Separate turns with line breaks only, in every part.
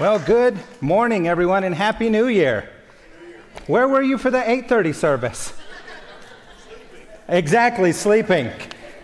Well, good morning, everyone, and Happy New Year. Where were you for the 8:30 service? Exactly, sleeping.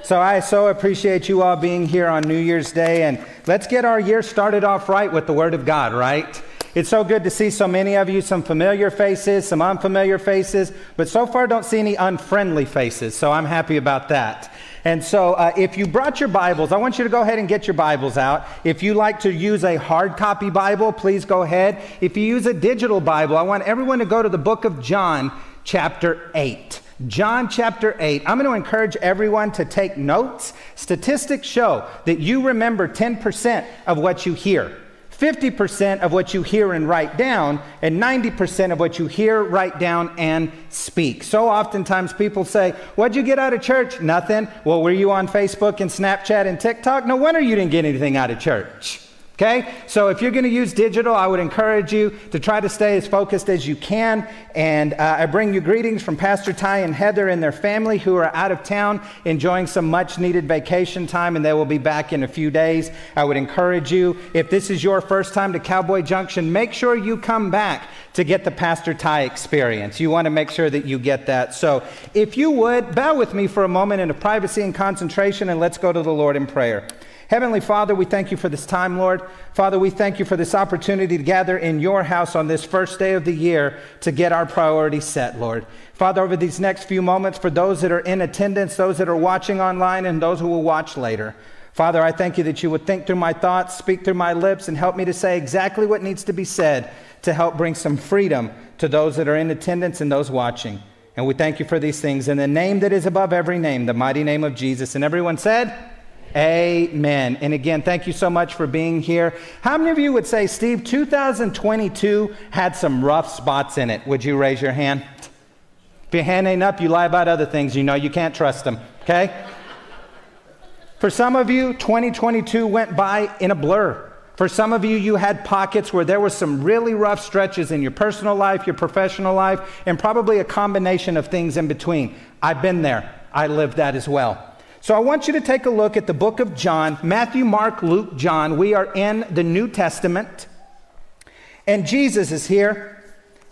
So I so appreciate you all being here on New Year's Day, and let's get our year started off right with the Word of God, right? It's so good to see so many of you, some familiar faces, some unfamiliar faces, but so far don't see any unfriendly faces, so I'm happy about that. And so, uh, if you brought your Bibles, I want you to go ahead and get your Bibles out. If you like to use a hard copy Bible, please go ahead. If you use a digital Bible, I want everyone to go to the book of John, chapter 8. John chapter 8. I'm going to encourage everyone to take notes. Statistics show that you remember 10% of what you hear. 50% of what you hear and write down, and 90% of what you hear, write down, and speak. So oftentimes people say, What'd you get out of church? Nothing. Well, were you on Facebook and Snapchat and TikTok? No wonder you didn't get anything out of church. Okay? So if you're going to use digital, I would encourage you to try to stay as focused as you can. And uh, I bring you greetings from Pastor Ty and Heather and their family who are out of town enjoying some much needed vacation time, and they will be back in a few days. I would encourage you, if this is your first time to Cowboy Junction, make sure you come back to get the Pastor Ty experience. You want to make sure that you get that. So if you would, bow with me for a moment in a privacy and concentration, and let's go to the Lord in prayer. Heavenly Father, we thank you for this time, Lord. Father, we thank you for this opportunity to gather in your house on this first day of the year to get our priorities set, Lord. Father, over these next few moments, for those that are in attendance, those that are watching online, and those who will watch later, Father, I thank you that you would think through my thoughts, speak through my lips, and help me to say exactly what needs to be said to help bring some freedom to those that are in attendance and those watching. And we thank you for these things in the name that is above every name, the mighty name of Jesus. And everyone said, Amen. And again, thank you so much for being here. How many of you would say, Steve, 2022 had some rough spots in it? Would you raise your hand? If your hand ain't up, you lie about other things. You know you can't trust them, okay? For some of you, 2022 went by in a blur. For some of you, you had pockets where there were some really rough stretches in your personal life, your professional life, and probably a combination of things in between. I've been there. I lived that as well. So I want you to take a look at the book of John Matthew, Mark, Luke, John. We are in the New Testament, and Jesus is here.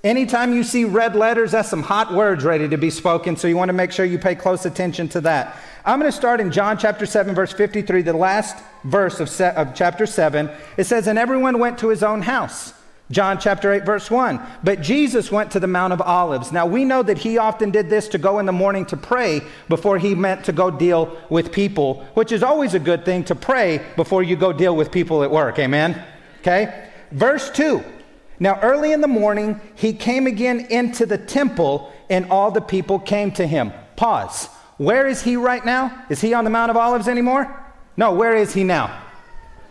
Anytime you see red letters, that's some hot words ready to be spoken, so you want to make sure you pay close attention to that. I'm going to start in John chapter 7, verse 53, the last verse of, se- of chapter 7. It says, And everyone went to his own house. John chapter 8, verse 1. But Jesus went to the Mount of Olives. Now we know that he often did this to go in the morning to pray before he meant to go deal with people, which is always a good thing to pray before you go deal with people at work. Amen? Okay? Verse 2. Now early in the morning, he came again into the temple, and all the people came to him. Pause. Where is he right now? Is he on the Mount of Olives anymore? No, where is he now?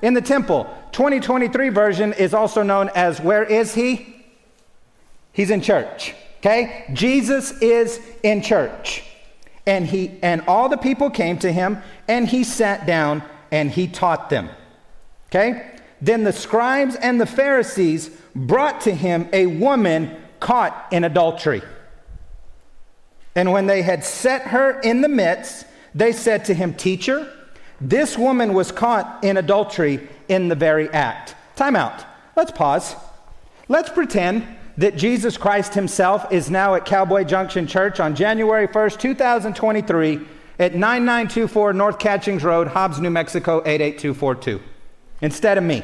In the temple. 2023 version is also known as Where is He? He's in church. Okay? Jesus is in church. And he and all the people came to him and he sat down and he taught them. Okay? Then the scribes and the Pharisees brought to him a woman caught in adultery. And when they had set her in the midst, they said to him, Teacher, this woman was caught in adultery in the very act. Time out. Let's pause. Let's pretend that Jesus Christ himself is now at Cowboy Junction Church on January 1st, 2023 at 9924 North Catchings Road, Hobbs, New Mexico 88242 instead of me.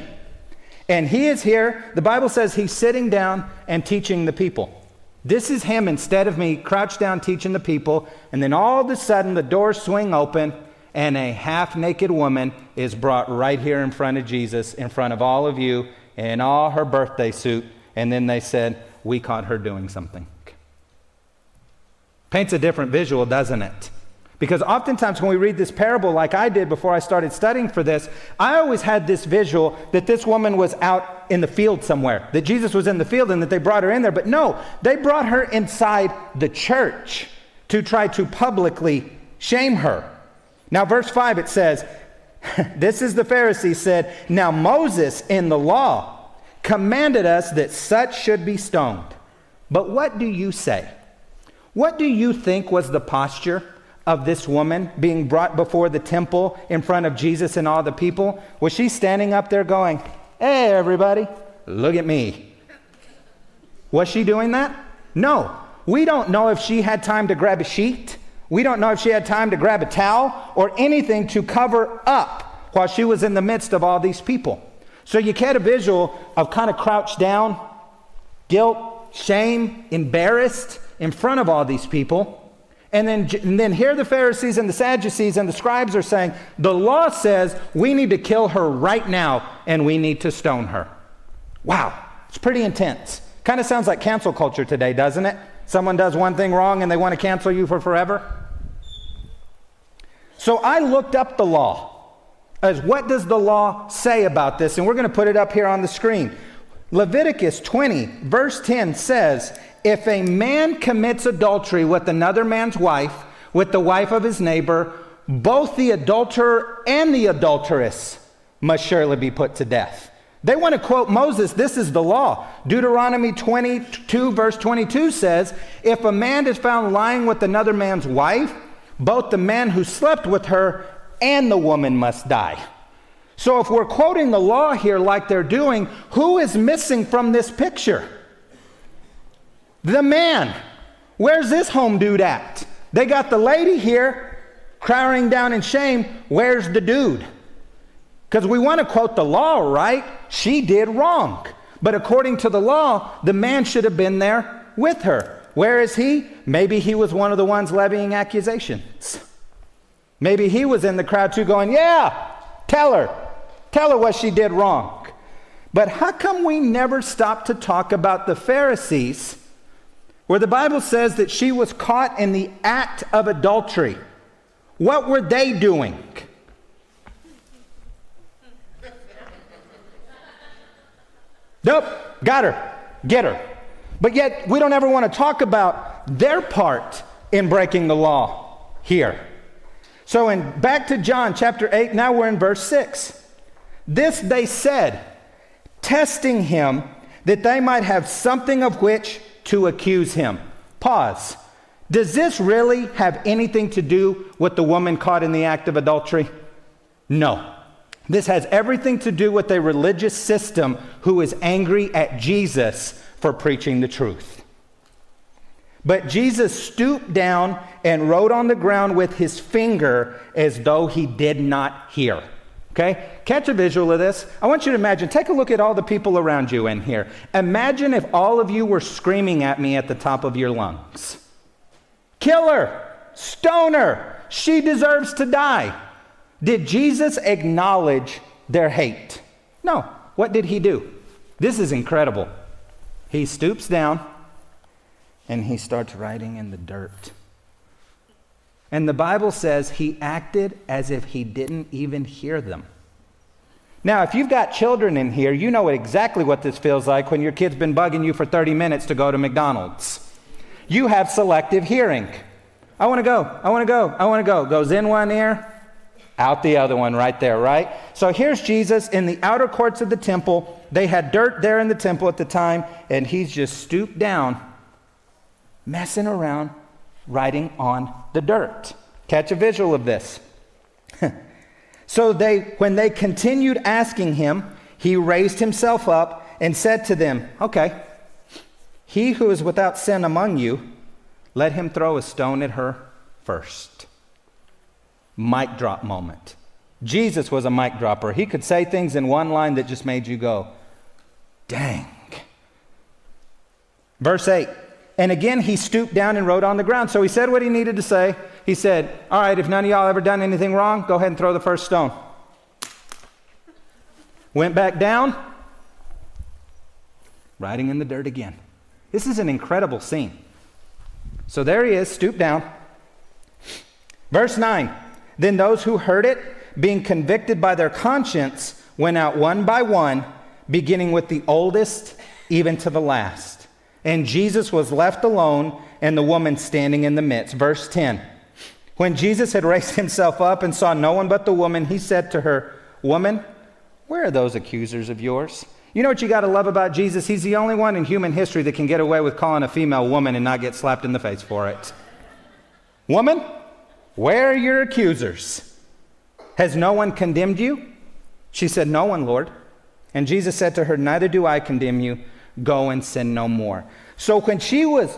And he is here. The Bible says he's sitting down and teaching the people. This is him instead of me, crouched down teaching the people. And then all of a sudden, the doors swing open and a half naked woman is brought right here in front of Jesus, in front of all of you, in all her birthday suit. And then they said, We caught her doing something. Paints a different visual, doesn't it? Because oftentimes when we read this parable, like I did before I started studying for this, I always had this visual that this woman was out in the field somewhere, that Jesus was in the field and that they brought her in there. But no, they brought her inside the church to try to publicly shame her. Now, verse 5, it says, This is the Pharisee said, Now Moses in the law commanded us that such should be stoned. But what do you say? What do you think was the posture of this woman being brought before the temple in front of Jesus and all the people? Was she standing up there going, Hey, everybody, look at me. Was she doing that? No. We don't know if she had time to grab a sheet. We don't know if she had time to grab a towel or anything to cover up while she was in the midst of all these people. So you get a visual of kind of crouched down, guilt, shame, embarrassed in front of all these people. And then, and then here the Pharisees and the Sadducees and the scribes are saying, the law says we need to kill her right now and we need to stone her. Wow, it's pretty intense. Kind of sounds like cancel culture today, doesn't it? Someone does one thing wrong and they want to cancel you for forever. So I looked up the law as what does the law say about this? And we're going to put it up here on the screen. Leviticus 20, verse 10 says, If a man commits adultery with another man's wife, with the wife of his neighbor, both the adulterer and the adulteress must surely be put to death. They want to quote Moses, this is the law. Deuteronomy 22, verse 22 says, If a man is found lying with another man's wife, both the man who slept with her and the woman must die. So if we're quoting the law here like they're doing, who is missing from this picture? The man. Where's this home dude at? They got the lady here cowering down in shame. Where's the dude? Because we want to quote the law, right? She did wrong. But according to the law, the man should have been there with her. Where is he? Maybe he was one of the ones levying accusations. Maybe he was in the crowd too, going, Yeah, tell her. Tell her what she did wrong. But how come we never stop to talk about the Pharisees, where the Bible says that she was caught in the act of adultery? What were they doing? Nope, got her, get her. But yet, we don't ever want to talk about their part in breaking the law here. So, in back to John chapter 8, now we're in verse 6. This they said, testing him that they might have something of which to accuse him. Pause. Does this really have anything to do with the woman caught in the act of adultery? No. This has everything to do with a religious system who is angry at Jesus for preaching the truth. But Jesus stooped down and wrote on the ground with his finger as though he did not hear. Okay? Catch a visual of this. I want you to imagine, take a look at all the people around you in here. Imagine if all of you were screaming at me at the top of your lungs. Kill her! Stone her! She deserves to die. Did Jesus acknowledge their hate? No. What did he do? This is incredible. He stoops down and he starts writing in the dirt. And the Bible says he acted as if he didn't even hear them. Now, if you've got children in here, you know exactly what this feels like when your kid's been bugging you for 30 minutes to go to McDonald's. You have selective hearing. I want to go. I want to go. I want to go. Goes in one ear, out the other one right there, right? So here's Jesus in the outer courts of the temple. They had dirt there in the temple at the time, and he's just stooped down, messing around, writing on the dirt. Catch a visual of this. so they when they continued asking him, he raised himself up and said to them, "Okay, he who is without sin among you, let him throw a stone at her first mic drop moment. Jesus was a mic dropper. He could say things in one line that just made you go, dang. Verse 8. And again, he stooped down and wrote on the ground. So he said what he needed to say. He said, All right, if none of y'all ever done anything wrong, go ahead and throw the first stone. Went back down, writing in the dirt again. This is an incredible scene. So there he is, stooped down. Verse 9 then those who heard it, being convicted by their conscience, went out one by one, beginning with the oldest even to the last. And Jesus was left alone, and the woman standing in the midst. Verse 10. When Jesus had raised himself up and saw no one but the woman, he said to her, Woman, where are those accusers of yours? You know what you got to love about Jesus? He's the only one in human history that can get away with calling a female woman and not get slapped in the face for it. Woman, where are your accusers? Has no one condemned you? She said, No one, Lord. And Jesus said to her, Neither do I condemn you. Go and sin no more. So when she was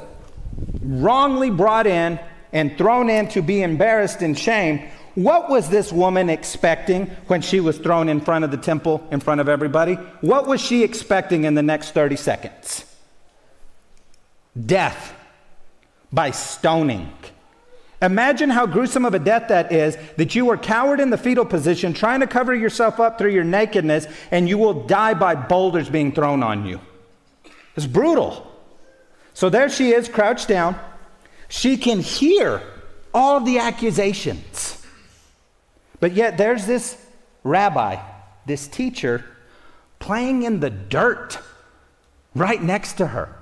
wrongly brought in and thrown in to be embarrassed and shamed, what was this woman expecting when she was thrown in front of the temple, in front of everybody? What was she expecting in the next 30 seconds? Death by stoning. Imagine how gruesome of a death that is that you are cowered in the fetal position, trying to cover yourself up through your nakedness, and you will die by boulders being thrown on you. It's brutal. So there she is, crouched down. She can hear all the accusations. But yet there's this rabbi, this teacher, playing in the dirt right next to her.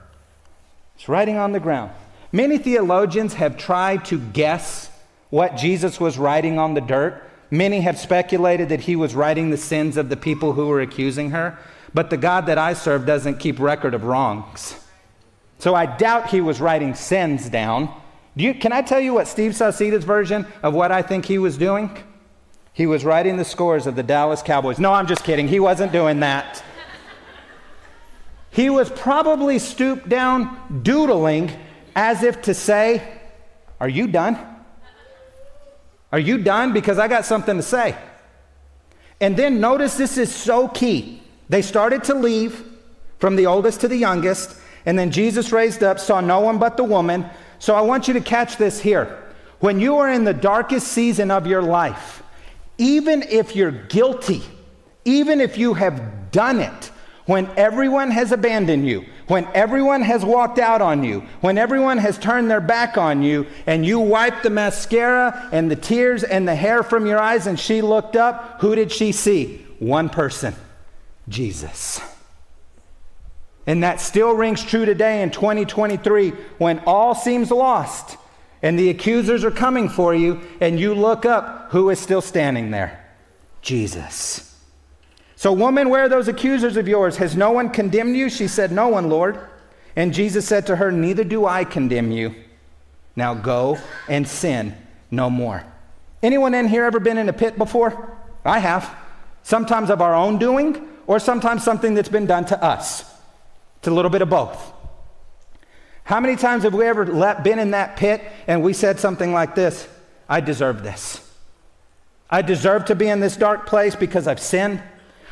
It's writing on the ground. Many theologians have tried to guess what Jesus was writing on the dirt. Many have speculated that he was writing the sins of the people who were accusing her. But the God that I serve doesn't keep record of wrongs. So I doubt he was writing sins down. You, can I tell you what Steve Sauceda's version of what I think he was doing? He was writing the scores of the Dallas Cowboys. No, I'm just kidding. He wasn't doing that. He was probably stooped down doodling as if to say, Are you done? Are you done? Because I got something to say. And then notice this is so key. They started to leave from the oldest to the youngest, and then Jesus raised up, saw no one but the woman. So I want you to catch this here. When you are in the darkest season of your life, even if you're guilty, even if you have done it, when everyone has abandoned you, when everyone has walked out on you, when everyone has turned their back on you, and you wiped the mascara and the tears and the hair from your eyes, and she looked up, who did she see? One person Jesus. And that still rings true today in 2023 when all seems lost and the accusers are coming for you, and you look up, who is still standing there? Jesus. So, woman, where are those accusers of yours? Has no one condemned you? She said, No one, Lord. And Jesus said to her, Neither do I condemn you. Now go and sin no more. Anyone in here ever been in a pit before? I have. Sometimes of our own doing, or sometimes something that's been done to us. It's a little bit of both. How many times have we ever let, been in that pit and we said something like this I deserve this? I deserve to be in this dark place because I've sinned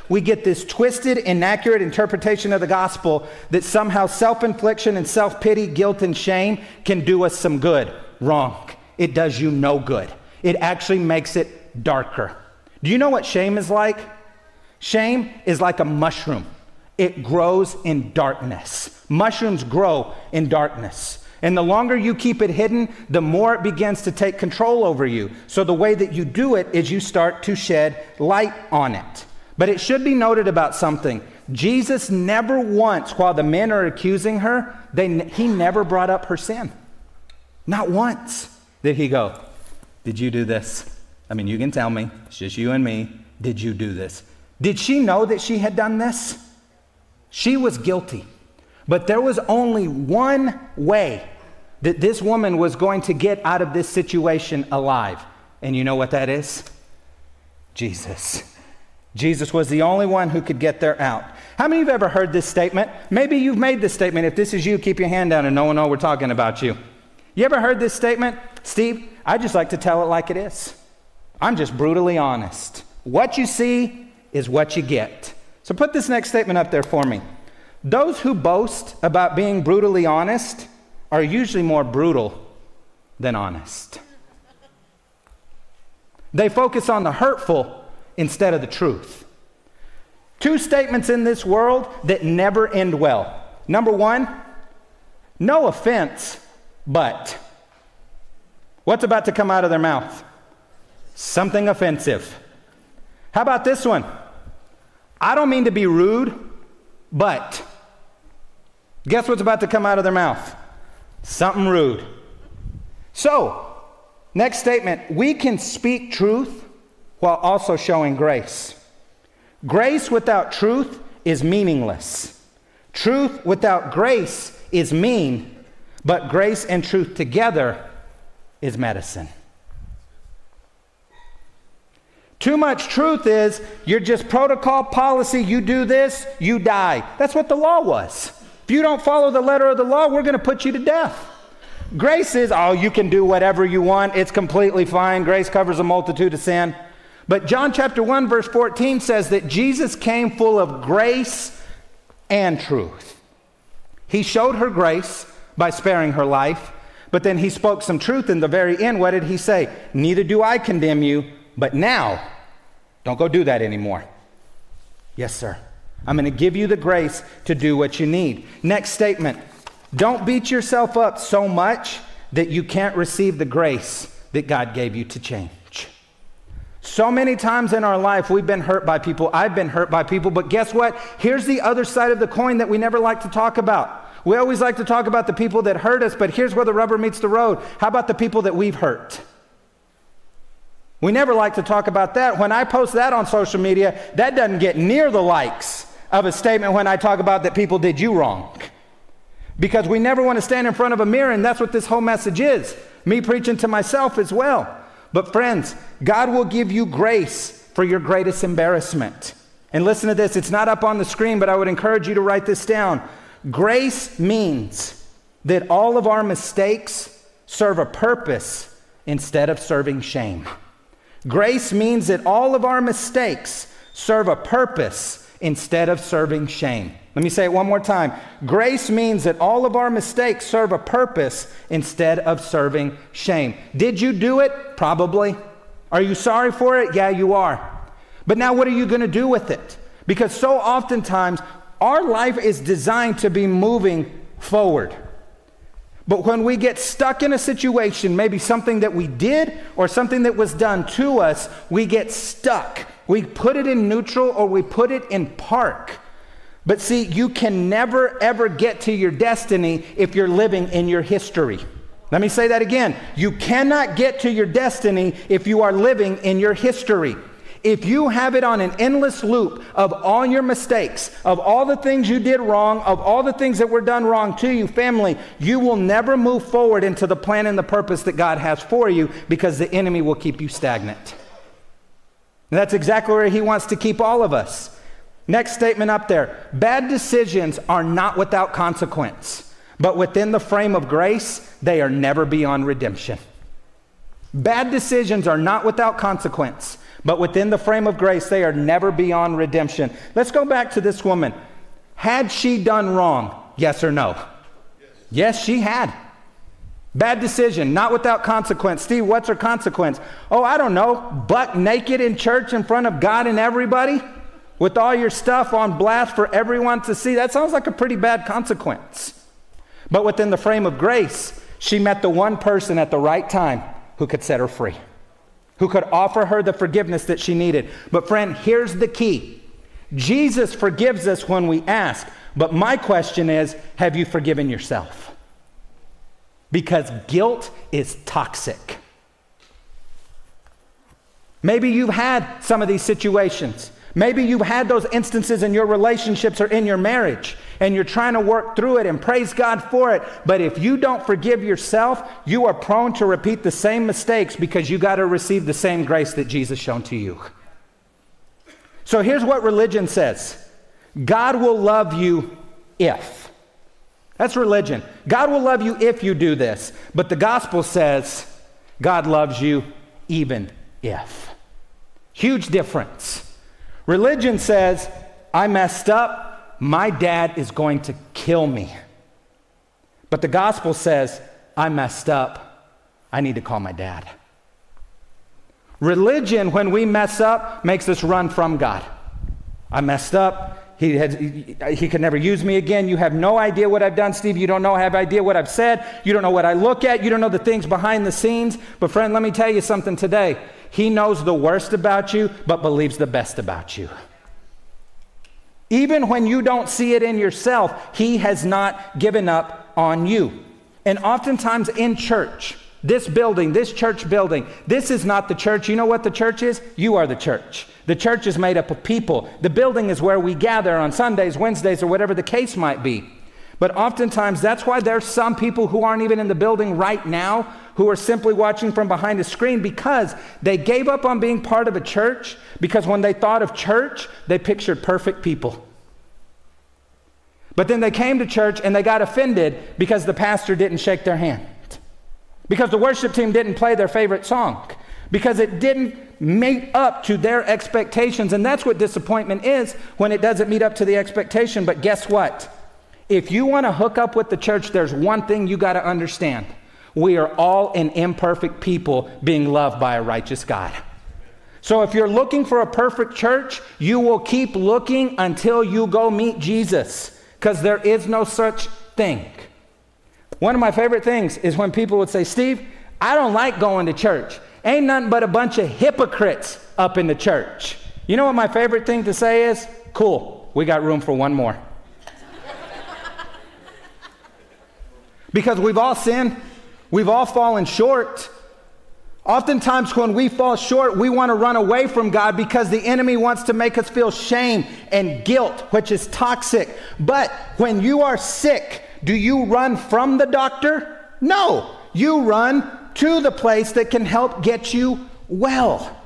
we get this twisted, inaccurate interpretation of the gospel that somehow self infliction and self pity, guilt, and shame can do us some good. Wrong. It does you no good. It actually makes it darker. Do you know what shame is like? Shame is like a mushroom, it grows in darkness. Mushrooms grow in darkness. And the longer you keep it hidden, the more it begins to take control over you. So, the way that you do it is you start to shed light on it. But it should be noted about something. Jesus never once, while the men are accusing her, they, he never brought up her sin. Not once did he go, Did you do this? I mean, you can tell me, it's just you and me. Did you do this? Did she know that she had done this? She was guilty. But there was only one way that this woman was going to get out of this situation alive. And you know what that is? Jesus. Jesus was the only one who could get there out. How many of you have ever heard this statement? Maybe you've made this statement. If this is you, keep your hand down and no one know we're talking about you. You ever heard this statement? Steve, I just like to tell it like it is. I'm just brutally honest. What you see is what you get. So put this next statement up there for me. Those who boast about being brutally honest are usually more brutal than honest. They focus on the hurtful instead of the truth. Two statements in this world that never end well. Number one, no offense, but. What's about to come out of their mouth? Something offensive. How about this one? I don't mean to be rude, but. Guess what's about to come out of their mouth? Something rude. So, next statement we can speak truth while also showing grace. Grace without truth is meaningless. Truth without grace is mean, but grace and truth together is medicine. Too much truth is you're just protocol policy. You do this, you die. That's what the law was. If you don't follow the letter of the law, we're going to put you to death. Grace is, oh, you can do whatever you want. It's completely fine. Grace covers a multitude of sin. But John chapter 1, verse 14 says that Jesus came full of grace and truth. He showed her grace by sparing her life, but then he spoke some truth in the very end. What did he say? Neither do I condemn you, but now don't go do that anymore. Yes, sir. I'm going to give you the grace to do what you need. Next statement don't beat yourself up so much that you can't receive the grace that God gave you to change. So many times in our life, we've been hurt by people. I've been hurt by people. But guess what? Here's the other side of the coin that we never like to talk about. We always like to talk about the people that hurt us, but here's where the rubber meets the road. How about the people that we've hurt? We never like to talk about that. When I post that on social media, that doesn't get near the likes of a statement when I talk about that people did you wrong. Because we never want to stand in front of a mirror, and that's what this whole message is. Me preaching to myself as well. But, friends, God will give you grace for your greatest embarrassment. And listen to this it's not up on the screen, but I would encourage you to write this down. Grace means that all of our mistakes serve a purpose instead of serving shame. Grace means that all of our mistakes serve a purpose instead of serving shame. Let me say it one more time. Grace means that all of our mistakes serve a purpose instead of serving shame. Did you do it? Probably. Are you sorry for it? Yeah, you are. But now what are you going to do with it? Because so oftentimes our life is designed to be moving forward. But when we get stuck in a situation, maybe something that we did or something that was done to us, we get stuck. We put it in neutral or we put it in park. But see, you can never ever get to your destiny if you're living in your history. Let me say that again. You cannot get to your destiny if you are living in your history. If you have it on an endless loop of all your mistakes, of all the things you did wrong, of all the things that were done wrong to you, family, you will never move forward into the plan and the purpose that God has for you because the enemy will keep you stagnant. And that's exactly where he wants to keep all of us. Next statement up there bad decisions are not without consequence, but within the frame of grace, they are never beyond redemption. Bad decisions are not without consequence, but within the frame of grace, they are never beyond redemption. Let's go back to this woman. Had she done wrong? Yes or no? Yes, she had. Bad decision, not without consequence. Steve, what's her consequence? Oh, I don't know. Buck naked in church in front of God and everybody? With all your stuff on blast for everyone to see, that sounds like a pretty bad consequence. But within the frame of grace, she met the one person at the right time who could set her free, who could offer her the forgiveness that she needed. But, friend, here's the key Jesus forgives us when we ask. But my question is have you forgiven yourself? Because guilt is toxic. Maybe you've had some of these situations. Maybe you've had those instances in your relationships or in your marriage, and you're trying to work through it and praise God for it. But if you don't forgive yourself, you are prone to repeat the same mistakes because you got to receive the same grace that Jesus shown to you. So here's what religion says God will love you if. That's religion. God will love you if you do this. But the gospel says God loves you even if. Huge difference. Religion says, I messed up, my dad is going to kill me. But the gospel says, I messed up, I need to call my dad. Religion, when we mess up, makes us run from God. I messed up. He, had, he, he could never use me again. You have no idea what I've done, Steve. You don't know, have idea what I've said. You don't know what I look at. You don't know the things behind the scenes. But, friend, let me tell you something today. He knows the worst about you, but believes the best about you. Even when you don't see it in yourself, He has not given up on you. And oftentimes in church, this building, this church building, this is not the church. You know what the church is? You are the church. The church is made up of people. The building is where we gather on Sundays, Wednesdays, or whatever the case might be. But oftentimes, that's why there's some people who aren't even in the building right now who are simply watching from behind a screen because they gave up on being part of a church because when they thought of church, they pictured perfect people. But then they came to church and they got offended because the pastor didn't shake their hand, because the worship team didn't play their favorite song, because it didn't meet up to their expectations. And that's what disappointment is when it doesn't meet up to the expectation. But guess what? If you want to hook up with the church, there's one thing you got to understand. We are all an imperfect people being loved by a righteous God. So if you're looking for a perfect church, you will keep looking until you go meet Jesus because there is no such thing. One of my favorite things is when people would say, Steve, I don't like going to church. Ain't nothing but a bunch of hypocrites up in the church. You know what my favorite thing to say is? Cool, we got room for one more. because we've all sinned, we've all fallen short. Oftentimes, when we fall short, we want to run away from God because the enemy wants to make us feel shame and guilt, which is toxic. But when you are sick, do you run from the doctor? No, you run to the place that can help get you well.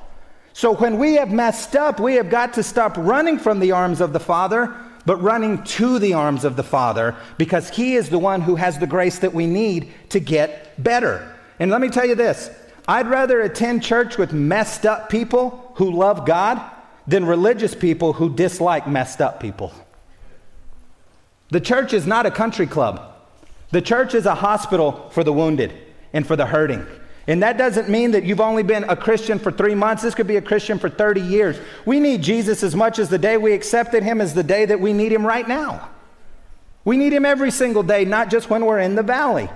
So when we have messed up, we have got to stop running from the arms of the Father, but running to the arms of the Father because He is the one who has the grace that we need to get better. And let me tell you this I'd rather attend church with messed up people who love God than religious people who dislike messed up people. The church is not a country club. The church is a hospital for the wounded and for the hurting. And that doesn't mean that you've only been a Christian for three months. This could be a Christian for 30 years. We need Jesus as much as the day we accepted him as the day that we need him right now. We need him every single day, not just when we're in the valley.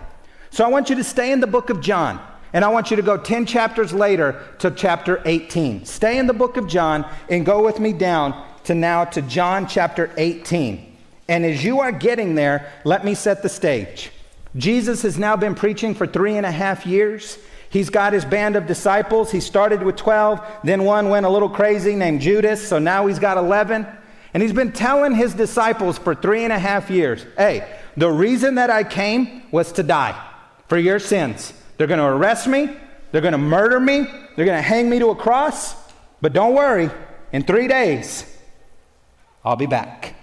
So I want you to stay in the book of John. And I want you to go 10 chapters later to chapter 18. Stay in the book of John and go with me down to now to John chapter 18. And as you are getting there, let me set the stage. Jesus has now been preaching for three and a half years. He's got his band of disciples. He started with 12, then one went a little crazy named Judas, so now he's got 11. And he's been telling his disciples for three and a half years hey, the reason that I came was to die for your sins. They're going to arrest me. They're going to murder me. They're going to hang me to a cross. But don't worry, in three days, I'll be back.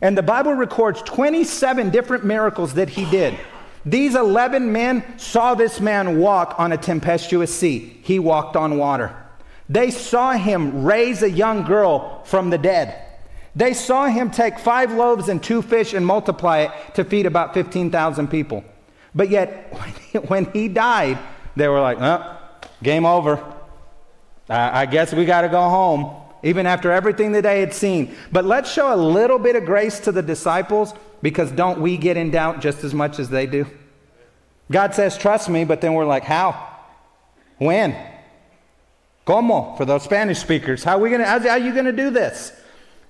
And the Bible records 27 different miracles that he did. These 11 men saw this man walk on a tempestuous sea. He walked on water. They saw him raise a young girl from the dead. They saw him take five loaves and two fish and multiply it to feed about 15,000 people. But yet, when he died, they were like, oh, game over. I guess we got to go home, even after everything that they had seen. But let's show a little bit of grace to the disciples because don't we get in doubt just as much as they do? God says, trust me, but then we're like, how? When? ¿Cómo? For those Spanish speakers. How are, we gonna, how are you going to do this?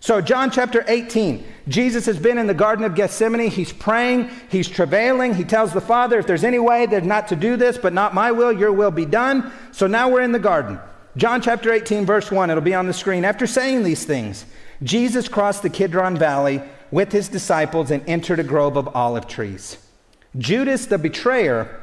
So, John chapter 18, Jesus has been in the Garden of Gethsemane. He's praying, he's travailing. He tells the Father, if there's any way that not to do this, but not my will, your will be done. So now we're in the garden. John chapter 18, verse 1, it'll be on the screen. After saying these things, Jesus crossed the Kidron Valley with his disciples and entered a grove of olive trees. Judas, the betrayer,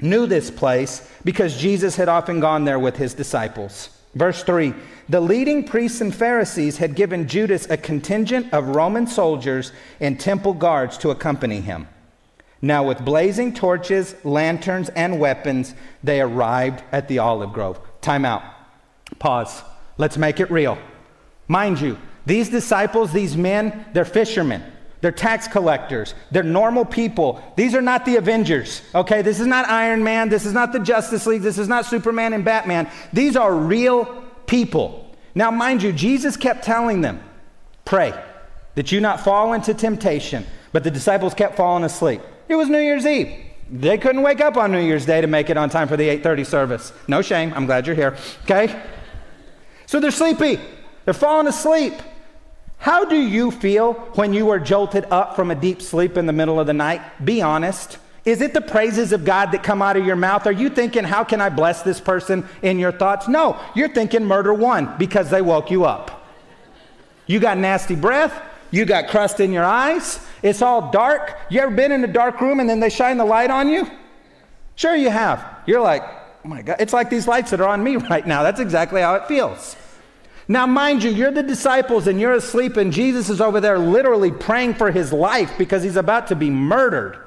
knew this place because Jesus had often gone there with his disciples. Verse 3 The leading priests and Pharisees had given Judas a contingent of Roman soldiers and temple guards to accompany him. Now, with blazing torches, lanterns, and weapons, they arrived at the olive grove. Time out. Pause. Let's make it real. Mind you, these disciples, these men, they're fishermen. They're tax collectors. They're normal people. These are not the Avengers, okay? This is not Iron Man. This is not the Justice League. This is not Superman and Batman. These are real people. Now, mind you, Jesus kept telling them, pray that you not fall into temptation. But the disciples kept falling asleep. It was New Year's Eve. They couldn't wake up on New Year's Day to make it on time for the 8:30 service. No shame. I'm glad you're here. Okay? So they're sleepy. They're falling asleep. How do you feel when you are jolted up from a deep sleep in the middle of the night? Be honest. Is it the praises of God that come out of your mouth? Are you thinking, how can I bless this person in your thoughts? No, you're thinking murder one because they woke you up. You got nasty breath. You got crust in your eyes. It's all dark. You ever been in a dark room and then they shine the light on you? Sure, you have. You're like, oh my God, it's like these lights that are on me right now. That's exactly how it feels. Now, mind you, you're the disciples and you're asleep, and Jesus is over there literally praying for his life because he's about to be murdered.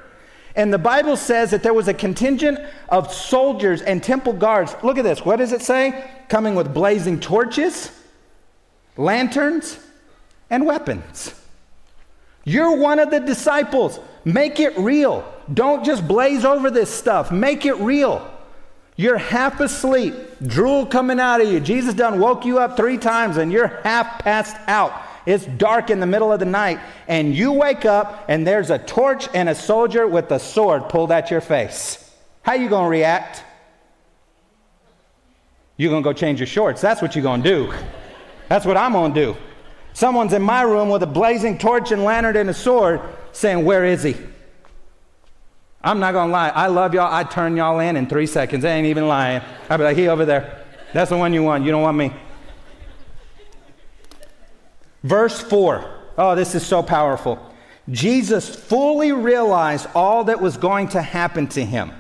And the Bible says that there was a contingent of soldiers and temple guards. Look at this. What does it say? Coming with blazing torches, lanterns, and weapons. You're one of the disciples. Make it real. Don't just blaze over this stuff. Make it real. You're half asleep, drool coming out of you. Jesus done woke you up three times and you're half passed out. It's dark in the middle of the night, and you wake up and there's a torch and a soldier with a sword pulled at your face. How you gonna react? You're gonna go change your shorts. That's what you're gonna do. That's what I'm gonna do. Someone's in my room with a blazing torch and lantern and a sword saying, Where is he? I'm not gonna lie. I love y'all. I'd turn y'all in in three seconds. I ain't even lying. I'd be like, he over there. That's the one you want. You don't want me. Verse 4. Oh, this is so powerful. Jesus fully realized all that was going to happen to him.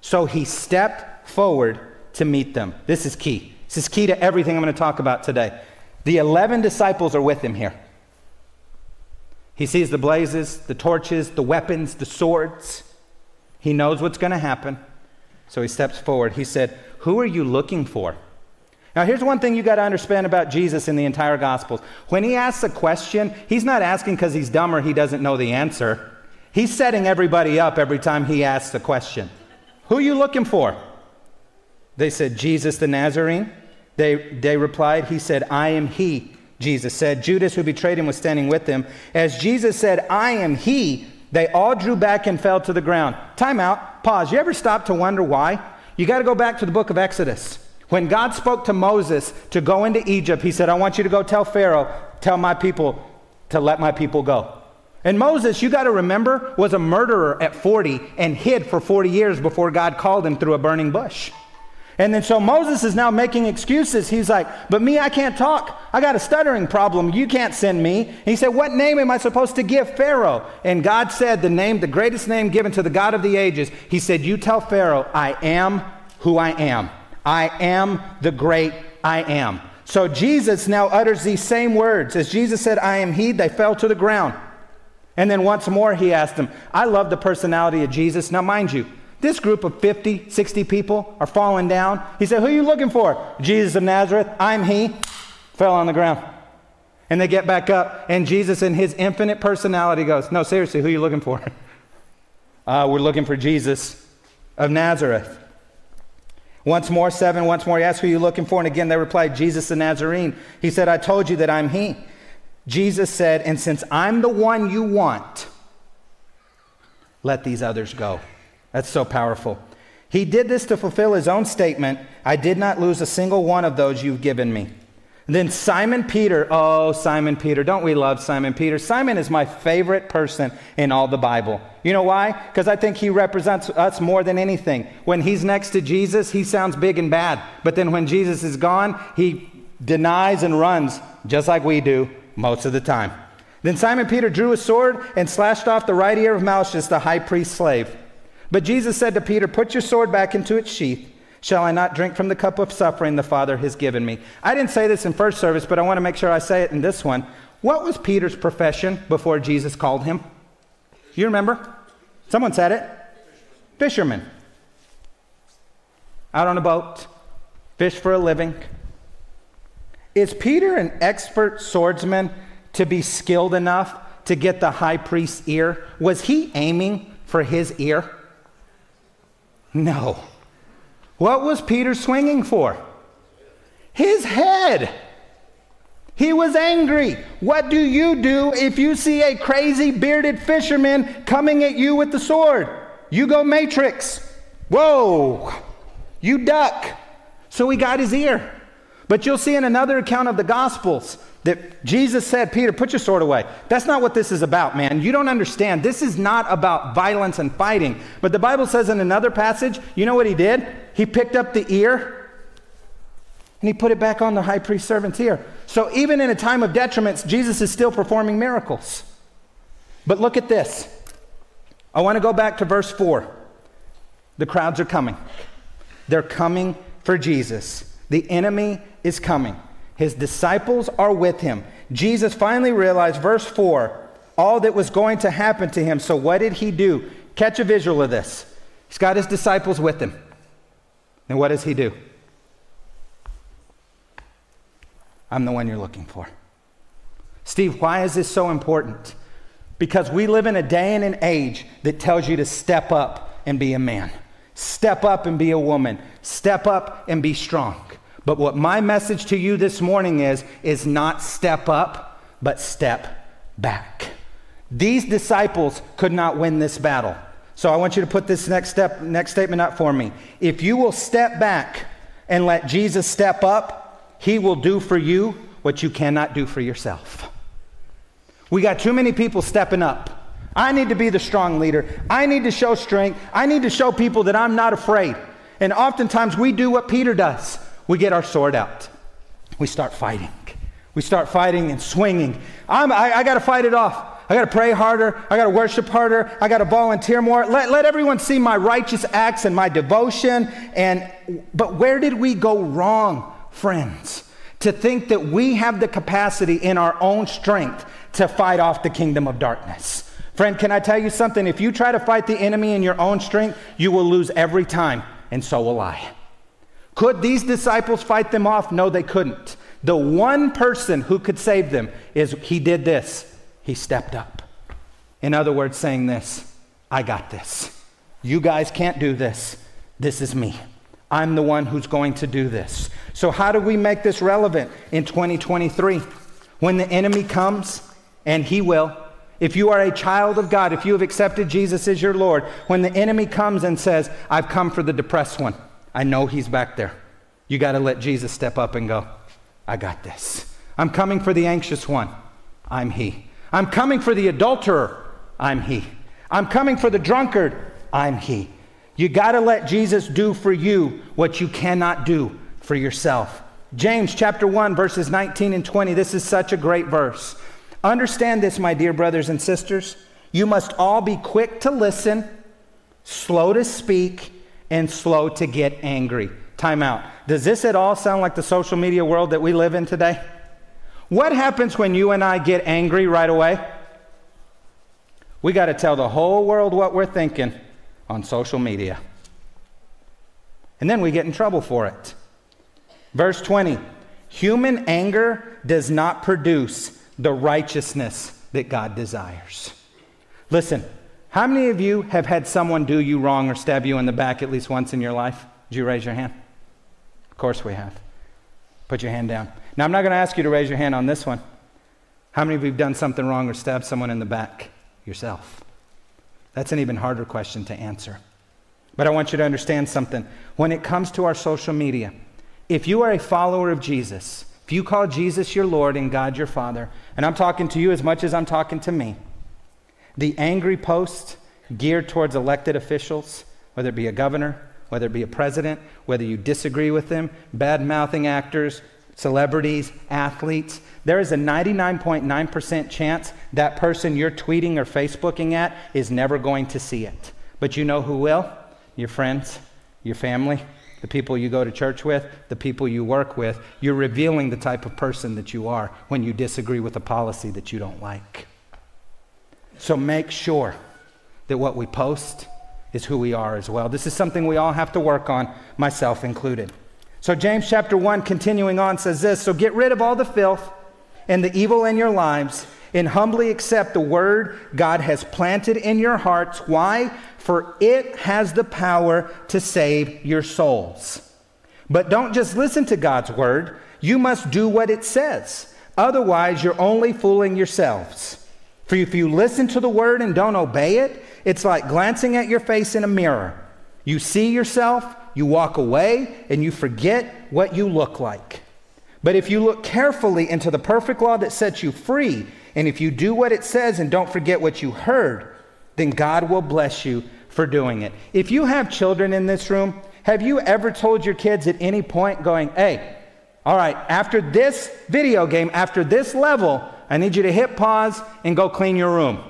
So he stepped forward to meet them. This is key. This is key to everything I'm going to talk about today. The 11 disciples are with him here. He sees the blazes, the torches, the weapons, the swords. He knows what's going to happen. So he steps forward. He said, Who are you looking for? Now, here's one thing you got to understand about Jesus in the entire Gospels. When he asks a question, he's not asking because he's dumb or he doesn't know the answer. He's setting everybody up every time he asks a question. Who are you looking for? They said, Jesus the Nazarene. They, they replied, He said, I am he. Jesus said, Judas, who betrayed him, was standing with them. As Jesus said, I am he, they all drew back and fell to the ground. Time out. Pause. You ever stop to wonder why? You got to go back to the book of Exodus. When God spoke to Moses to go into Egypt, he said, I want you to go tell Pharaoh, tell my people to let my people go. And Moses, you got to remember, was a murderer at 40 and hid for 40 years before God called him through a burning bush. And then so Moses is now making excuses. He's like, But me, I can't talk. I got a stuttering problem. You can't send me. And he said, What name am I supposed to give Pharaoh? And God said, The name, the greatest name given to the God of the ages. He said, You tell Pharaoh, I am who I am. I am the great I am. So Jesus now utters these same words. As Jesus said, I am he, they fell to the ground. And then once more he asked them, I love the personality of Jesus. Now, mind you, this group of 50, 60 people are falling down. He said, Who are you looking for? Jesus of Nazareth. I'm he. Fell on the ground. And they get back up, and Jesus, in his infinite personality, goes, No, seriously, who are you looking for? Uh, we're looking for Jesus of Nazareth. Once more, seven, once more, he asked, Who are you looking for? And again, they replied, Jesus the Nazarene. He said, I told you that I'm he. Jesus said, And since I'm the one you want, let these others go. That's so powerful. He did this to fulfill his own statement I did not lose a single one of those you've given me. And then Simon Peter, oh, Simon Peter, don't we love Simon Peter? Simon is my favorite person in all the Bible. You know why? Because I think he represents us more than anything. When he's next to Jesus, he sounds big and bad. But then when Jesus is gone, he denies and runs, just like we do most of the time. Then Simon Peter drew a sword and slashed off the right ear of Malchus, the high priest's slave. But Jesus said to Peter, Put your sword back into its sheath. Shall I not drink from the cup of suffering the Father has given me? I didn't say this in first service, but I want to make sure I say it in this one. What was Peter's profession before Jesus called him? You remember? Someone said it. Fisherman. Out on a boat, fish for a living. Is Peter an expert swordsman to be skilled enough to get the high priest's ear? Was he aiming for his ear? No. What was Peter swinging for? His head. He was angry. What do you do if you see a crazy bearded fisherman coming at you with the sword? You go matrix. Whoa. You duck. So he got his ear. But you'll see in another account of the Gospels that Jesus said, Peter, put your sword away. That's not what this is about, man. You don't understand. This is not about violence and fighting. But the Bible says in another passage, you know what he did? He picked up the ear and he put it back on the high priest servant's ear. So even in a time of detriments, Jesus is still performing miracles. But look at this. I want to go back to verse 4. The crowds are coming. They're coming for Jesus. The enemy is coming. His disciples are with him. Jesus finally realized, verse 4, all that was going to happen to him. So, what did he do? Catch a visual of this. He's got his disciples with him. And what does he do? I'm the one you're looking for. Steve, why is this so important? Because we live in a day and an age that tells you to step up and be a man, step up and be a woman, step up and be strong. But what my message to you this morning is, is not step up, but step back. These disciples could not win this battle. So I want you to put this next step, next statement up for me. If you will step back and let Jesus step up, he will do for you what you cannot do for yourself. We got too many people stepping up. I need to be the strong leader. I need to show strength. I need to show people that I'm not afraid. And oftentimes we do what Peter does we get our sword out, we start fighting. We start fighting and swinging. I'm, I, I got to fight it off. I got to pray harder. I got to worship harder. I got to volunteer more. Let, let everyone see my righteous acts and my devotion. And, but where did we go wrong, friends? To think that we have the capacity in our own strength to fight off the kingdom of darkness. Friend, can I tell you something? If you try to fight the enemy in your own strength, you will lose every time, and so will I. Could these disciples fight them off? No, they couldn't. The one person who could save them is he did this he stepped up. In other words, saying this I got this. You guys can't do this. This is me. I'm the one who's going to do this. So, how do we make this relevant in 2023? When the enemy comes, and he will, if you are a child of God, if you have accepted Jesus as your Lord, when the enemy comes and says, I've come for the depressed one, I know he's back there. You got to let Jesus step up and go, I got this. I'm coming for the anxious one. I'm he. I'm coming for the adulterer. I'm he. I'm coming for the drunkard. I'm he. You got to let Jesus do for you what you cannot do for yourself. James chapter 1 verses 19 and 20. This is such a great verse. Understand this, my dear brothers and sisters. You must all be quick to listen, slow to speak, and slow to get angry. Time out. Does this at all sound like the social media world that we live in today? What happens when you and I get angry right away? We got to tell the whole world what we're thinking on social media. And then we get in trouble for it. Verse 20 Human anger does not produce the righteousness that God desires. Listen, how many of you have had someone do you wrong or stab you in the back at least once in your life? Did you raise your hand? Of course we have. Put your hand down. Now, I'm not going to ask you to raise your hand on this one. How many of you have done something wrong or stabbed someone in the back yourself? That's an even harder question to answer. But I want you to understand something. When it comes to our social media, if you are a follower of Jesus, if you call Jesus your Lord and God your Father, and I'm talking to you as much as I'm talking to me, the angry post geared towards elected officials, whether it be a governor, whether it be a president, whether you disagree with them, bad mouthing actors, celebrities, athletes, there is a 99.9% chance that person you're tweeting or Facebooking at is never going to see it. But you know who will? Your friends, your family, the people you go to church with, the people you work with. You're revealing the type of person that you are when you disagree with a policy that you don't like. So make sure that what we post is who we are as well. This is something we all have to work on, myself included. So, James chapter 1, continuing on, says this So get rid of all the filth and the evil in your lives and humbly accept the word God has planted in your hearts. Why? For it has the power to save your souls. But don't just listen to God's word, you must do what it says. Otherwise, you're only fooling yourselves. For if you listen to the word and don't obey it, it's like glancing at your face in a mirror. You see yourself, you walk away, and you forget what you look like. But if you look carefully into the perfect law that sets you free, and if you do what it says and don't forget what you heard, then God will bless you for doing it. If you have children in this room, have you ever told your kids at any point, going, hey, all right, after this video game, after this level, I need you to hit pause and go clean your room?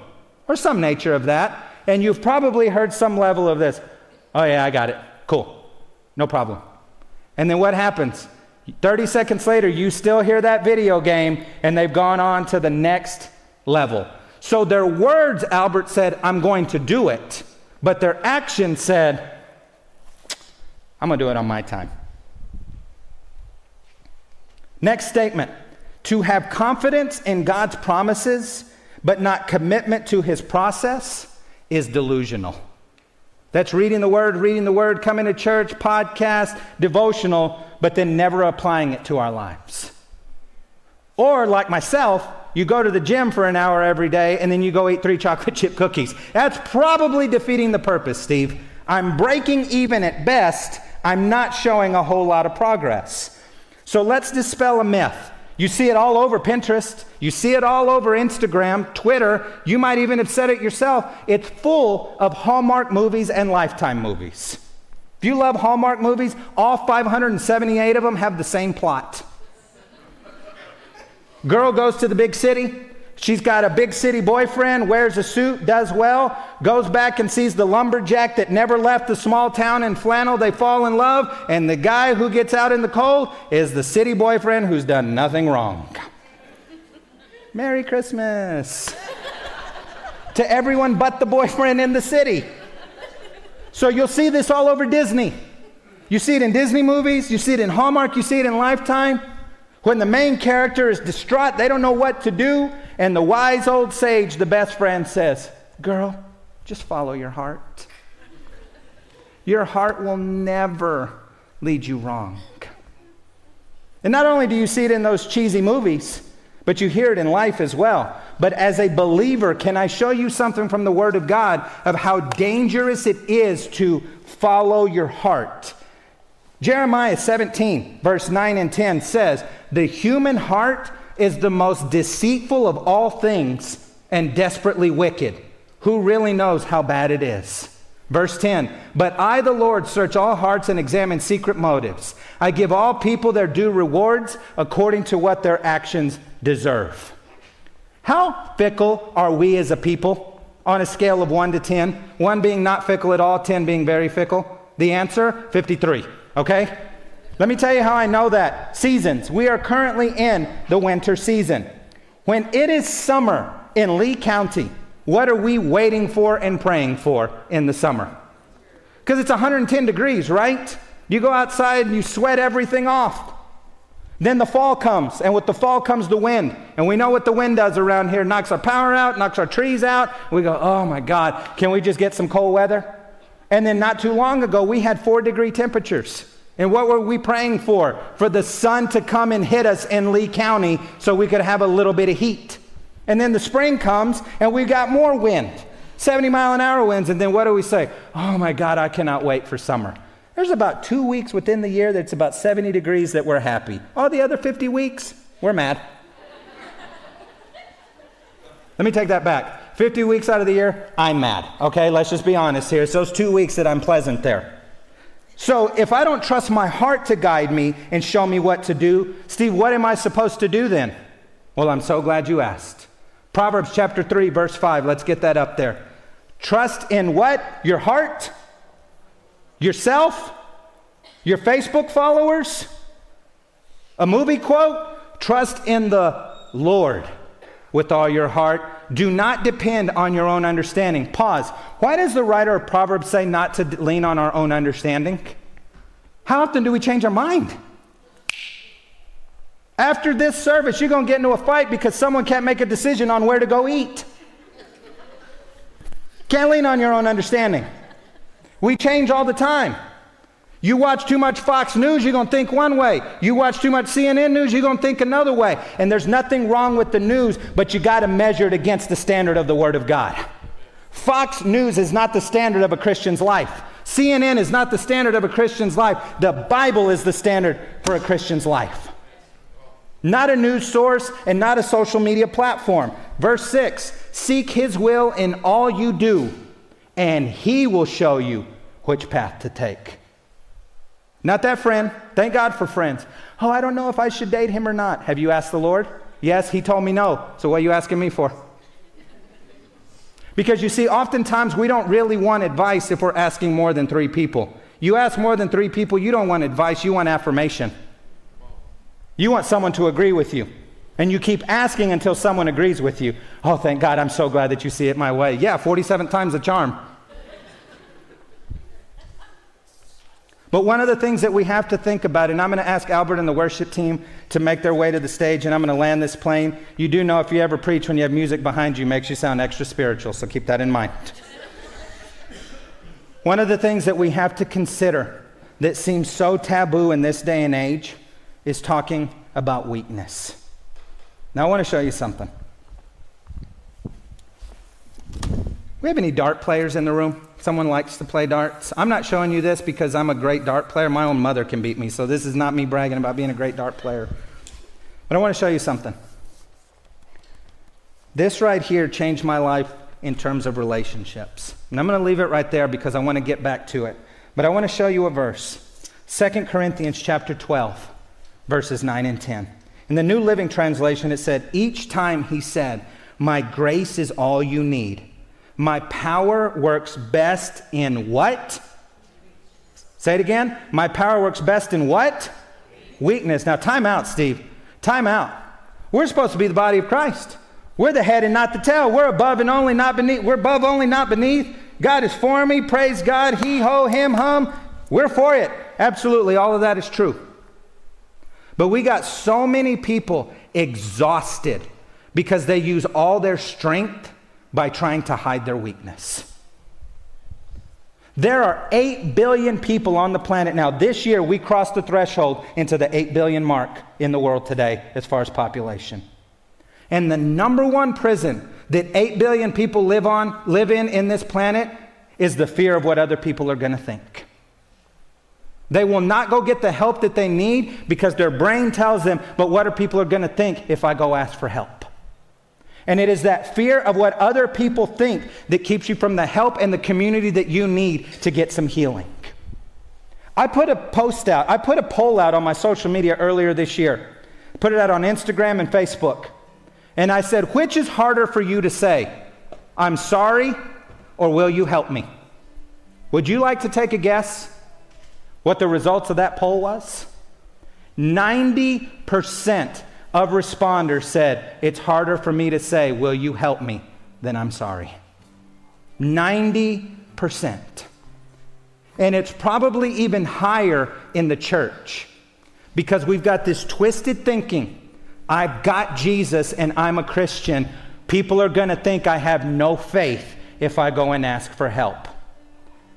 Or some nature of that. And you've probably heard some level of this. Oh, yeah, I got it. Cool. No problem. And then what happens? 30 seconds later, you still hear that video game, and they've gone on to the next level. So their words, Albert said, I'm going to do it. But their action said, I'm going to do it on my time. Next statement to have confidence in God's promises, but not commitment to his process, is delusional. That's reading the word, reading the word, coming to church, podcast, devotional, but then never applying it to our lives. Or, like myself, you go to the gym for an hour every day and then you go eat three chocolate chip cookies. That's probably defeating the purpose, Steve. I'm breaking even at best. I'm not showing a whole lot of progress. So let's dispel a myth. You see it all over Pinterest. You see it all over Instagram, Twitter. You might even have said it yourself. It's full of Hallmark movies and Lifetime movies. If you love Hallmark movies, all 578 of them have the same plot. Girl goes to the big city. She's got a big city boyfriend, wears a suit, does well, goes back and sees the lumberjack that never left the small town in flannel. They fall in love, and the guy who gets out in the cold is the city boyfriend who's done nothing wrong. Merry Christmas to everyone but the boyfriend in the city. So you'll see this all over Disney. You see it in Disney movies, you see it in Hallmark, you see it in Lifetime. When the main character is distraught, they don't know what to do, and the wise old sage, the best friend, says, Girl, just follow your heart. Your heart will never lead you wrong. And not only do you see it in those cheesy movies, but you hear it in life as well. But as a believer, can I show you something from the Word of God of how dangerous it is to follow your heart? Jeremiah 17, verse 9 and 10 says, The human heart is the most deceitful of all things and desperately wicked. Who really knows how bad it is? Verse 10 But I, the Lord, search all hearts and examine secret motives. I give all people their due rewards according to what their actions deserve. How fickle are we as a people on a scale of 1 to 10? 1 being not fickle at all, 10 being very fickle. The answer 53 okay? Let me tell you how I know that. Seasons. We are currently in the winter season. When it is summer in Lee County, what are we waiting for and praying for in the summer? Because it's 110 degrees, right? You go outside and you sweat everything off. Then the fall comes, and with the fall comes the wind. And we know what the wind does around here knocks our power out, knocks our trees out. We go, oh my God, can we just get some cold weather? And then not too long ago, we had four degree temperatures. And what were we praying for? For the sun to come and hit us in Lee County so we could have a little bit of heat. And then the spring comes and we got more wind 70 mile an hour winds. And then what do we say? Oh my God, I cannot wait for summer. There's about two weeks within the year that's about 70 degrees that we're happy. All the other 50 weeks, we're mad. Let me take that back. 50 weeks out of the year, I'm mad. Okay, let's just be honest here. It's those two weeks that I'm pleasant there. So if I don't trust my heart to guide me and show me what to do, Steve, what am I supposed to do then? Well, I'm so glad you asked. Proverbs chapter 3, verse 5. Let's get that up there. Trust in what? Your heart? Yourself? Your Facebook followers? A movie quote? Trust in the Lord with all your heart. Do not depend on your own understanding. Pause. Why does the writer of Proverbs say not to lean on our own understanding? How often do we change our mind? After this service, you're going to get into a fight because someone can't make a decision on where to go eat. Can't lean on your own understanding. We change all the time. You watch too much Fox News, you're going to think one way. You watch too much CNN news, you're going to think another way. And there's nothing wrong with the news, but you got to measure it against the standard of the Word of God. Fox News is not the standard of a Christian's life. CNN is not the standard of a Christian's life. The Bible is the standard for a Christian's life. Not a news source and not a social media platform. Verse 6 Seek His will in all you do, and He will show you which path to take. Not that friend. Thank God for friends. Oh, I don't know if I should date him or not. Have you asked the Lord? Yes, he told me no. So what are you asking me for? Because you see, oftentimes we don't really want advice if we're asking more than three people. You ask more than three people, you don't want advice, you want affirmation. You want someone to agree with you. And you keep asking until someone agrees with you. Oh, thank God, I'm so glad that you see it my way. Yeah, 47 times the charm. But one of the things that we have to think about, and I'm going to ask Albert and the worship team to make their way to the stage, and I'm going to land this plane. You do know if you ever preach when you have music behind you, makes you sound extra spiritual, so keep that in mind. one of the things that we have to consider that seems so taboo in this day and age is talking about weakness. Now, I want to show you something. We have any dart players in the room? Someone likes to play darts. I'm not showing you this because I'm a great dart player. My own mother can beat me, so this is not me bragging about being a great dart player. But I want to show you something. This right here changed my life in terms of relationships. And I'm going to leave it right there because I want to get back to it. But I want to show you a verse. 2 Corinthians chapter 12, verses 9 and 10. In the New Living Translation, it said, Each time he said, My grace is all you need my power works best in what? Say it again. My power works best in what? Weakness. Now, time out, Steve. Time out. We're supposed to be the body of Christ. We're the head and not the tail. We're above and only, not beneath. We're above only, not beneath. God is for me. Praise God. He, ho, him, hum. We're for it. Absolutely. All of that is true. But we got so many people exhausted because they use all their strength by trying to hide their weakness. There are 8 billion people on the planet now. This year, we crossed the threshold into the 8 billion mark in the world today as far as population. And the number one prison that 8 billion people live on, live in in this planet is the fear of what other people are going to think. They will not go get the help that they need because their brain tells them, but what are people are going to think if I go ask for help? And it is that fear of what other people think that keeps you from the help and the community that you need to get some healing. I put a post out, I put a poll out on my social media earlier this year. Put it out on Instagram and Facebook. And I said, which is harder for you to say? I'm sorry or will you help me? Would you like to take a guess what the results of that poll was? 90% of responders said, It's harder for me to say, Will you help me? than I'm sorry. 90%. And it's probably even higher in the church because we've got this twisted thinking. I've got Jesus and I'm a Christian. People are going to think I have no faith if I go and ask for help.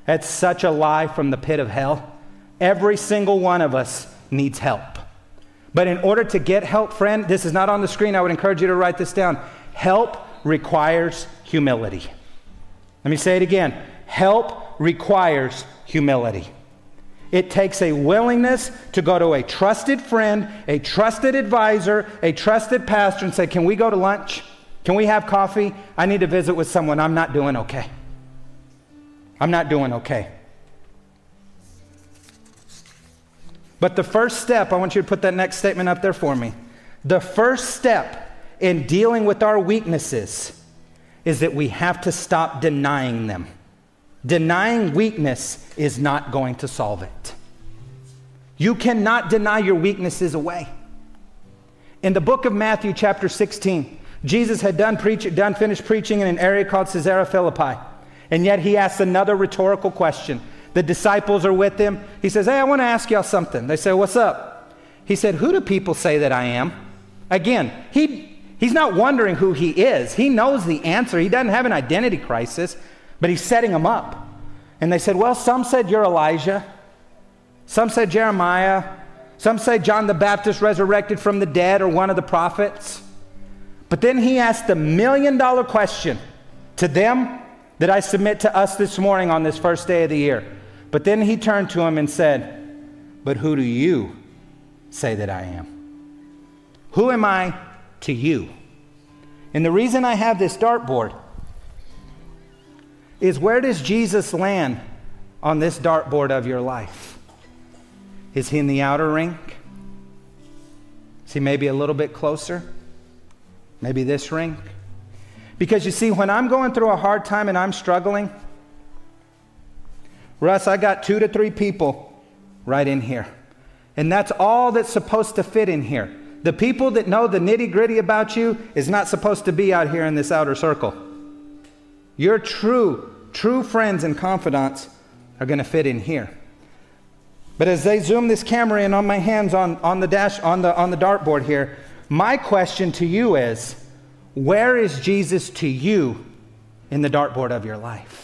That's such a lie from the pit of hell. Every single one of us needs help. But in order to get help, friend, this is not on the screen. I would encourage you to write this down. Help requires humility. Let me say it again. Help requires humility. It takes a willingness to go to a trusted friend, a trusted advisor, a trusted pastor, and say, Can we go to lunch? Can we have coffee? I need to visit with someone. I'm not doing okay. I'm not doing okay. But the first step, I want you to put that next statement up there for me. The first step in dealing with our weaknesses is that we have to stop denying them. Denying weakness is not going to solve it. You cannot deny your weaknesses away. In the book of Matthew, chapter 16, Jesus had done, preach, done finished preaching in an area called Caesarea Philippi. And yet he asks another rhetorical question. The disciples are with him. He says, Hey, I want to ask y'all something. They say, What's up? He said, Who do people say that I am? Again, he, he's not wondering who he is. He knows the answer. He doesn't have an identity crisis, but he's setting them up. And they said, Well, some said you're Elijah. Some said Jeremiah. Some say John the Baptist resurrected from the dead or one of the prophets. But then he asked the million dollar question to them that I submit to us this morning on this first day of the year. But then he turned to him and said, But who do you say that I am? Who am I to you? And the reason I have this dartboard is where does Jesus land on this dartboard of your life? Is he in the outer ring? Is he maybe a little bit closer? Maybe this ring? Because you see, when I'm going through a hard time and I'm struggling, Russ, I got two to three people right in here. And that's all that's supposed to fit in here. The people that know the nitty gritty about you is not supposed to be out here in this outer circle. Your true, true friends and confidants are going to fit in here. But as they zoom this camera in on my hands on, on the dash on the on the dartboard here, my question to you is, where is Jesus to you in the dartboard of your life?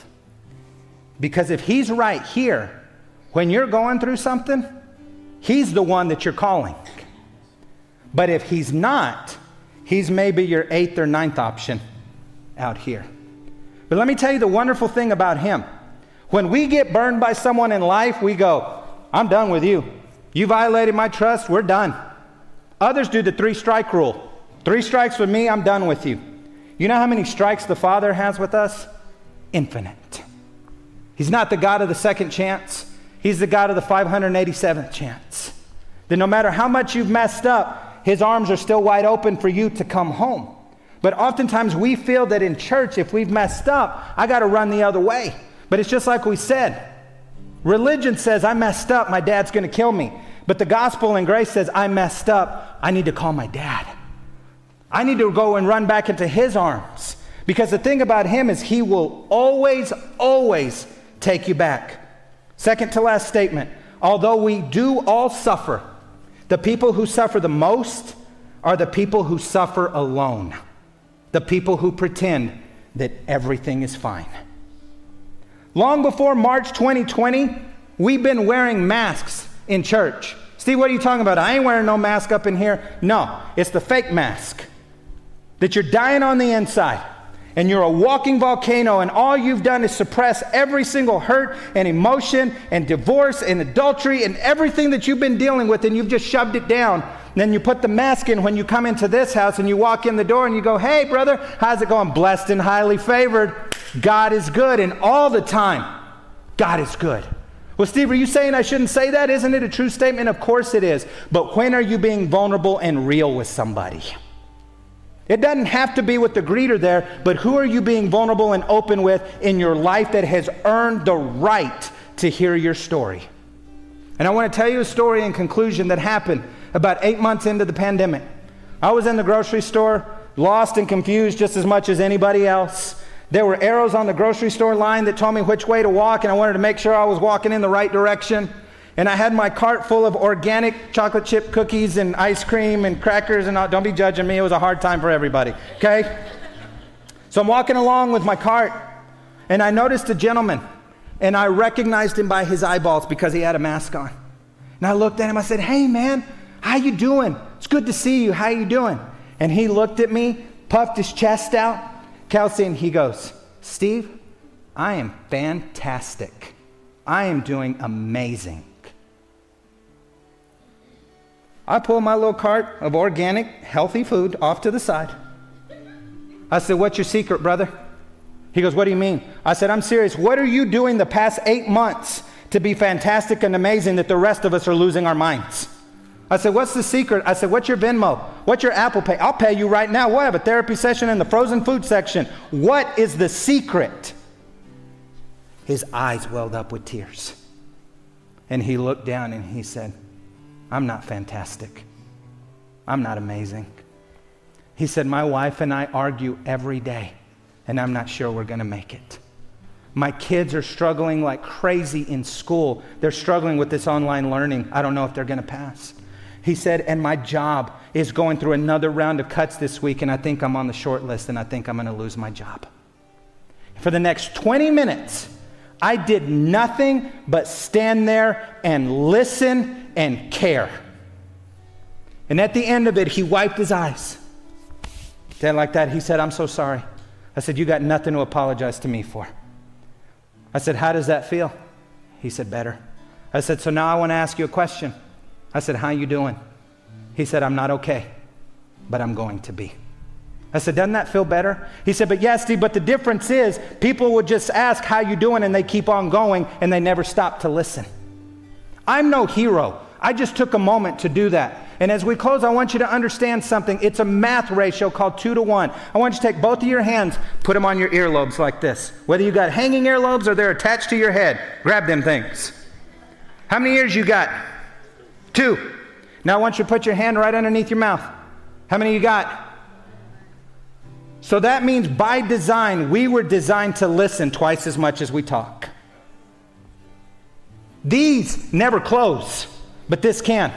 Because if he's right here, when you're going through something, he's the one that you're calling. But if he's not, he's maybe your eighth or ninth option out here. But let me tell you the wonderful thing about him. When we get burned by someone in life, we go, I'm done with you. You violated my trust, we're done. Others do the three strike rule. Three strikes with me, I'm done with you. You know how many strikes the Father has with us? Infinite. He's not the God of the second chance, He's the God of the 587th chance. That no matter how much you've messed up, His arms are still wide open for you to come home. But oftentimes we feel that in church, if we've messed up, I got to run the other way. But it's just like we said religion says, I messed up, my dad's going to kill me. But the gospel and grace says, I messed up, I need to call my dad. I need to go and run back into his arms. Because the thing about him is, he will always, always take you back. Second to last statement although we do all suffer, the people who suffer the most are the people who suffer alone, the people who pretend that everything is fine. Long before March 2020, we've been wearing masks in church. Steve, what are you talking about? I ain't wearing no mask up in here. No, it's the fake mask that you're dying on the inside and you're a walking volcano, and all you've done is suppress every single hurt and emotion and divorce and adultery and everything that you've been dealing with, and you've just shoved it down. And then you put the mask in when you come into this house and you walk in the door and you go, Hey, brother, how's it going? Blessed and highly favored. God is good, and all the time, God is good. Well, Steve, are you saying I shouldn't say that? Isn't it a true statement? Of course it is. But when are you being vulnerable and real with somebody? It doesn't have to be with the greeter there, but who are you being vulnerable and open with in your life that has earned the right to hear your story? And I want to tell you a story in conclusion that happened about eight months into the pandemic. I was in the grocery store, lost and confused just as much as anybody else. There were arrows on the grocery store line that told me which way to walk, and I wanted to make sure I was walking in the right direction. And I had my cart full of organic chocolate chip cookies and ice cream and crackers and all. Don't be judging me. It was a hard time for everybody. Okay? So I'm walking along with my cart and I noticed a gentleman and I recognized him by his eyeballs because he had a mask on. And I looked at him. I said, "Hey man, how you doing? It's good to see you. How you doing?" And he looked at me, puffed his chest out. Kelsey and he goes, "Steve, I am fantastic. I am doing amazing." I pull my little cart of organic, healthy food off to the side. I said, What's your secret, brother? He goes, What do you mean? I said, I'm serious. What are you doing the past eight months to be fantastic and amazing that the rest of us are losing our minds? I said, What's the secret? I said, What's your Venmo? What's your Apple Pay? I'll pay you right now. We'll have a therapy session in the frozen food section. What is the secret? His eyes welled up with tears. And he looked down and he said, I'm not fantastic. I'm not amazing. He said, My wife and I argue every day, and I'm not sure we're going to make it. My kids are struggling like crazy in school. They're struggling with this online learning. I don't know if they're going to pass. He said, and my job is going through another round of cuts this week, and I think I'm on the short list, and I think I'm going to lose my job. For the next 20 minutes, I did nothing but stand there and listen and care. And at the end of it, he wiped his eyes. Dad, like that, he said, I'm so sorry. I said, You got nothing to apologize to me for. I said, How does that feel? He said, Better. I said, So now I want to ask you a question. I said, How you doing? He said, I'm not okay, but I'm going to be. I said, Doesn't that feel better? He said, But yes, Steve, but the difference is people would just ask, How you doing? and they keep on going and they never stop to listen. I'm no hero. I just took a moment to do that. And as we close, I want you to understand something. It's a math ratio called two to one. I want you to take both of your hands, put them on your earlobes like this. Whether you got hanging earlobes or they're attached to your head, grab them things. How many ears you got? Two. Now I want you to put your hand right underneath your mouth. How many you got? So that means by design, we were designed to listen twice as much as we talk. These never close, but this can.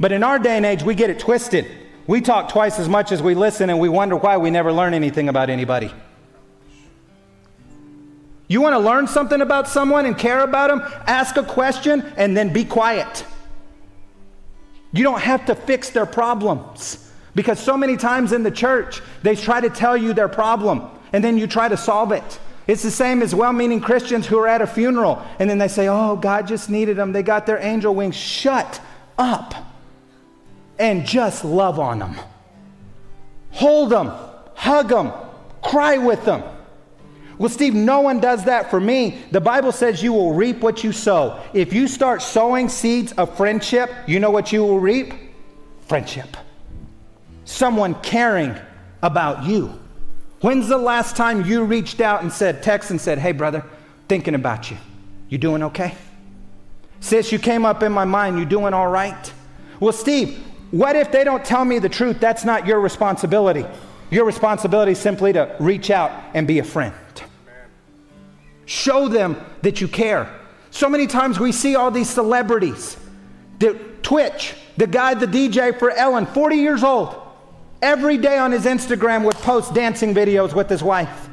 But in our day and age, we get it twisted. We talk twice as much as we listen, and we wonder why we never learn anything about anybody. You want to learn something about someone and care about them? Ask a question and then be quiet. You don't have to fix their problems. Because so many times in the church, they try to tell you their problem and then you try to solve it. It's the same as well meaning Christians who are at a funeral and then they say, Oh, God just needed them. They got their angel wings. Shut up and just love on them. Hold them, hug them, cry with them. Well, Steve, no one does that for me. The Bible says you will reap what you sow. If you start sowing seeds of friendship, you know what you will reap? Friendship someone caring about you. When's the last time you reached out and said, text and said, hey, brother, thinking about you. You doing okay? Sis, you came up in my mind. You doing all right? Well, Steve, what if they don't tell me the truth? That's not your responsibility. Your responsibility is simply to reach out and be a friend. Show them that you care. So many times we see all these celebrities. The Twitch, the guy, the DJ for Ellen, 40 years old. Every day on his Instagram would post dancing videos with his wife.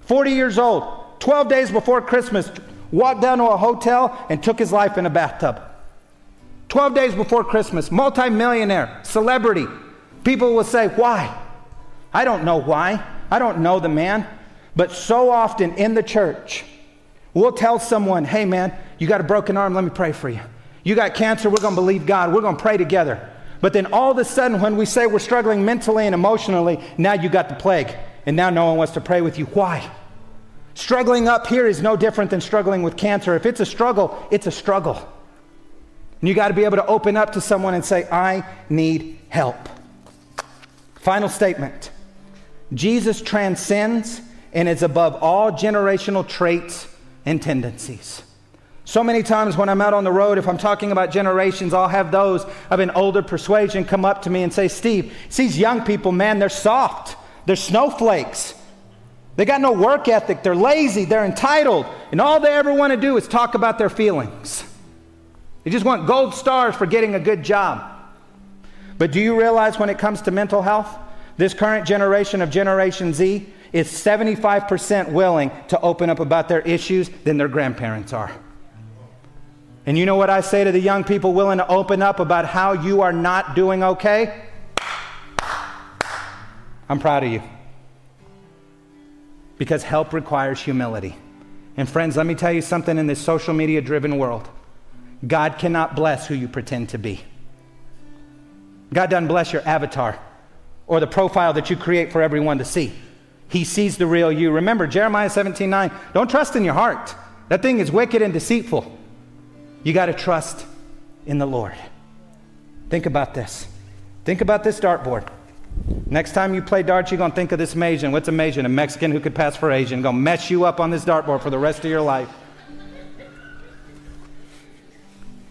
40 years old, 12 days before Christmas, walked down to a hotel and took his life in a bathtub. 12 days before Christmas, multimillionaire, celebrity. People will say, Why? I don't know why. I don't know the man. But so often in the church, we'll tell someone, Hey man, you got a broken arm, let me pray for you. You got cancer, we're going to believe God, we're going to pray together. But then all of a sudden, when we say we're struggling mentally and emotionally, now you got the plague. And now no one wants to pray with you. Why? Struggling up here is no different than struggling with cancer. If it's a struggle, it's a struggle. And you got to be able to open up to someone and say, I need help. Final statement Jesus transcends and is above all generational traits and tendencies. So many times when I'm out on the road, if I'm talking about generations, I'll have those of an older persuasion come up to me and say, Steve, these young people, man, they're soft. They're snowflakes. They got no work ethic. They're lazy. They're entitled. And all they ever want to do is talk about their feelings. They just want gold stars for getting a good job. But do you realize when it comes to mental health, this current generation of Generation Z is 75% willing to open up about their issues than their grandparents are. And you know what I say to the young people willing to open up about how you are not doing okay? I'm proud of you. Because help requires humility. And friends, let me tell you something in this social media driven world God cannot bless who you pretend to be. God doesn't bless your avatar or the profile that you create for everyone to see. He sees the real you. Remember Jeremiah 17 9. Don't trust in your heart. That thing is wicked and deceitful. You got to trust in the Lord. Think about this. Think about this dartboard. Next time you play darts, you're going to think of this Asian. What's a Asian? A Mexican who could pass for Asian. Going to mess you up on this dartboard for the rest of your life.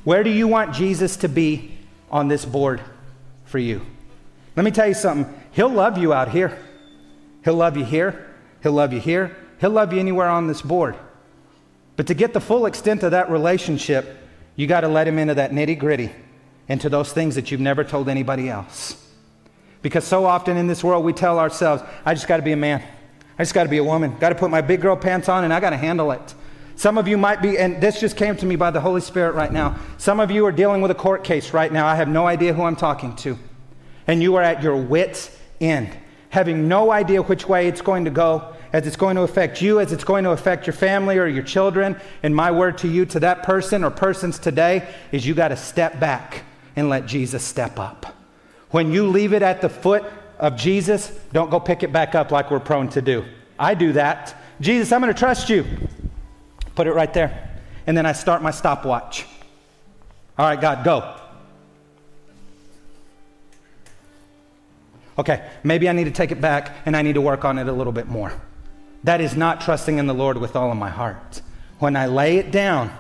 Where do you want Jesus to be on this board for you? Let me tell you something. He'll love you out here. He'll love you here. He'll love you here. He'll love you anywhere on this board. But to get the full extent of that relationship, you got to let him into that nitty gritty, into those things that you've never told anybody else. Because so often in this world, we tell ourselves, I just got to be a man. I just got to be a woman. Got to put my big girl pants on and I got to handle it. Some of you might be, and this just came to me by the Holy Spirit right now. Some of you are dealing with a court case right now. I have no idea who I'm talking to. And you are at your wits' end, having no idea which way it's going to go, as it's going to affect you, as it's going to affect your family or your children. And my word to you, to that person or persons today, is you got to step back and let Jesus step up. When you leave it at the foot of Jesus, don't go pick it back up like we're prone to do. I do that. Jesus, I'm going to trust you. Put it right there. And then I start my stopwatch. All right, God, go. Okay, maybe I need to take it back and I need to work on it a little bit more. That is not trusting in the Lord with all of my heart. When I lay it down,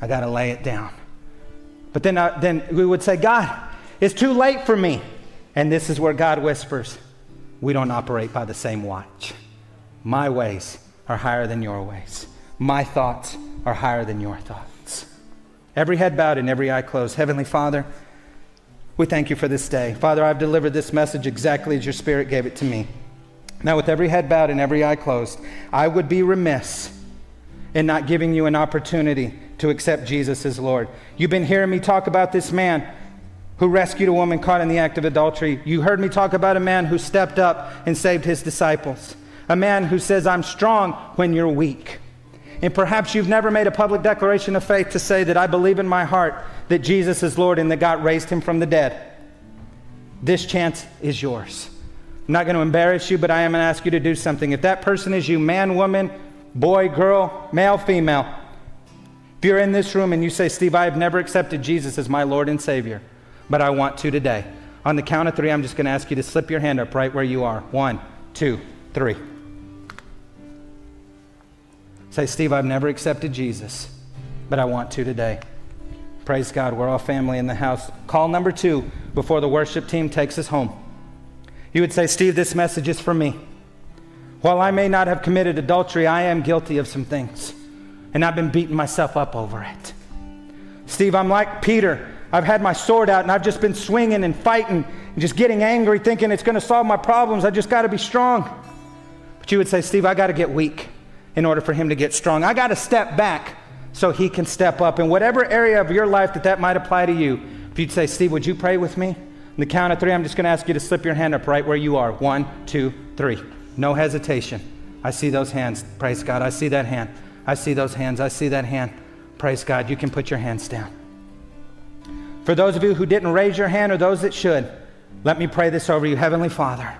I got to lay it down. But then, I, then we would say, God, it's too late for me. And this is where God whispers, we don't operate by the same watch. My ways are higher than your ways. My thoughts are higher than your thoughts. Every head bowed and every eye closed. Heavenly Father, we thank you for this day. Father, I've delivered this message exactly as your Spirit gave it to me. Now, with every head bowed and every eye closed, I would be remiss in not giving you an opportunity to accept Jesus as Lord. You've been hearing me talk about this man who rescued a woman caught in the act of adultery. You heard me talk about a man who stepped up and saved his disciples. A man who says, I'm strong when you're weak. And perhaps you've never made a public declaration of faith to say that I believe in my heart that Jesus is Lord and that God raised him from the dead. This chance is yours. I'm not going to embarrass you, but I am going to ask you to do something. If that person is you, man, woman, boy, girl, male, female, if you're in this room and you say, Steve, I have never accepted Jesus as my Lord and Savior, but I want to today. On the count of three, I'm just going to ask you to slip your hand up right where you are. One, two, three. Say, Steve, I've never accepted Jesus, but I want to today. Praise God. We're all family in the house. Call number two before the worship team takes us home. You would say, Steve, this message is for me. While I may not have committed adultery, I am guilty of some things, and I've been beating myself up over it. Steve, I'm like Peter. I've had my sword out and I've just been swinging and fighting and just getting angry, thinking it's going to solve my problems. I just got to be strong. But you would say, Steve, I got to get weak in order for him to get strong. I got to step back so he can step up. In whatever area of your life that that might apply to you, if you'd say, Steve, would you pray with me? The count of three, I'm just going to ask you to slip your hand up right where you are. One, two, three. No hesitation. I see those hands. Praise God. I see that hand. I see those hands. I see that hand. Praise God. You can put your hands down. For those of you who didn't raise your hand or those that should, let me pray this over you. Heavenly Father,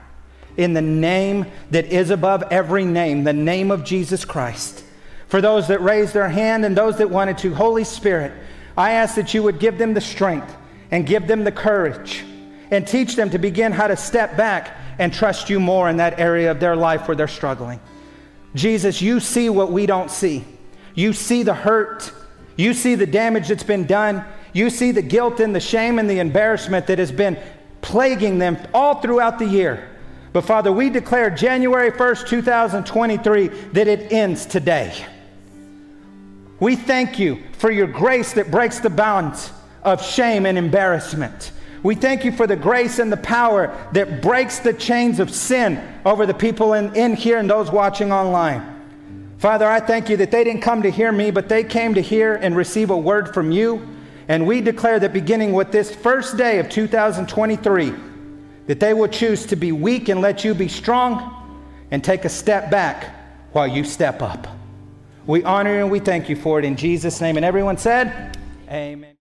in the name that is above every name, the name of Jesus Christ, for those that raised their hand and those that wanted to, Holy Spirit, I ask that you would give them the strength and give them the courage and teach them to begin how to step back and trust you more in that area of their life where they're struggling. Jesus, you see what we don't see. You see the hurt. You see the damage that's been done. You see the guilt and the shame and the embarrassment that has been plaguing them all throughout the year. But Father, we declare January 1st, 2023, that it ends today. We thank you for your grace that breaks the bounds of shame and embarrassment. We thank you for the grace and the power that breaks the chains of sin over the people in, in here and those watching online. Father, I thank you that they didn't come to hear me, but they came to hear and receive a word from you. And we declare that beginning with this first day of 2023, that they will choose to be weak and let you be strong and take a step back while you step up. We honor you and we thank you for it in Jesus' name. And everyone said, Amen.